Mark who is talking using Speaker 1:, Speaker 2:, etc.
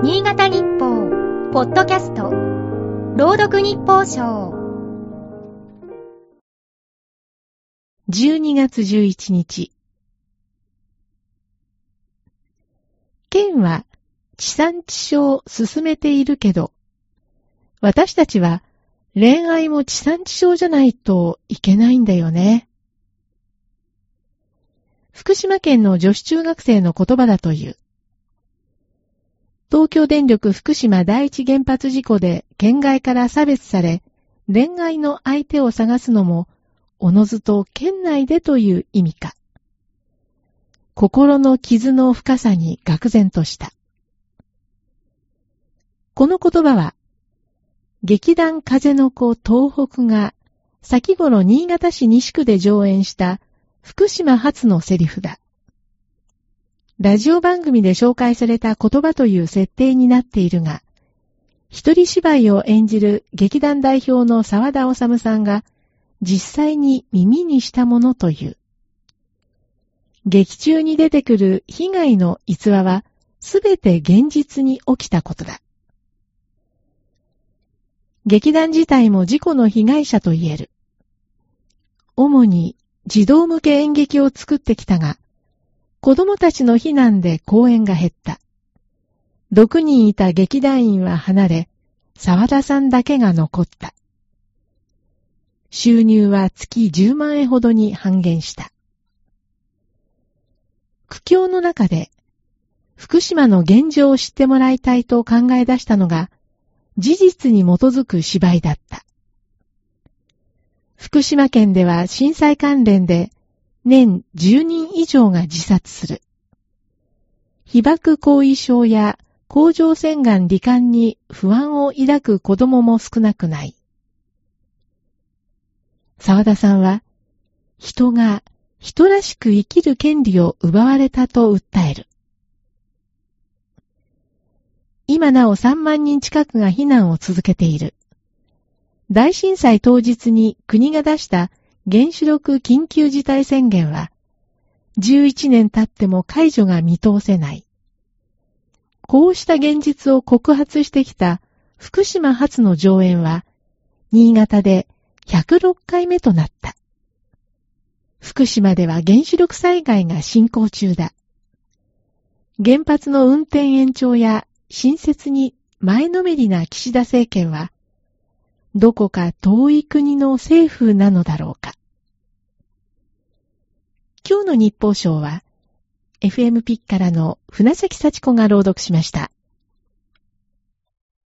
Speaker 1: 新潟日報、ポッドキャスト、朗読日報賞。
Speaker 2: 12月11日。県は地産地消を進めているけど、私たちは恋愛も地産地消じゃないといけないんだよね。福島県の女子中学生の言葉だという。東京電力福島第一原発事故で県外から差別され、恋愛の相手を探すのも、おのずと県内でという意味か。心の傷の深さに愕然とした。この言葉は、劇団風の子東北が先頃新潟市西区で上演した福島発のセリフだ。ラジオ番組で紹介された言葉という設定になっているが、一人芝居を演じる劇団代表の沢田治さんが実際に耳にしたものという。劇中に出てくる被害の逸話はすべて現実に起きたことだ。劇団自体も事故の被害者と言える。主に児童向け演劇を作ってきたが、子供たちの避難で公演が減った。6人いた劇団員は離れ、沢田さんだけが残った。収入は月10万円ほどに半減した。苦境の中で、福島の現状を知ってもらいたいと考え出したのが、事実に基づく芝居だった。福島県では震災関連で年10人以上が自殺する。被爆後遺症や甲状腺がん罹患に不安を抱く子供も少なくない。沢田さんは、人が人らしく生きる権利を奪われたと訴える。今なお3万人近くが避難を続けている。大震災当日に国が出した原子力緊急事態宣言は、11年経っても解除が見通せない。こうした現実を告発してきた福島発の上演は、新潟で106回目となった。福島では原子力災害が進行中だ。原発の運転延長や新設に前のめりな岸田政権は、どこか遠い国の政府なのだろうか。今日の日報賞は、FM ピッからの船崎幸子が朗読しました。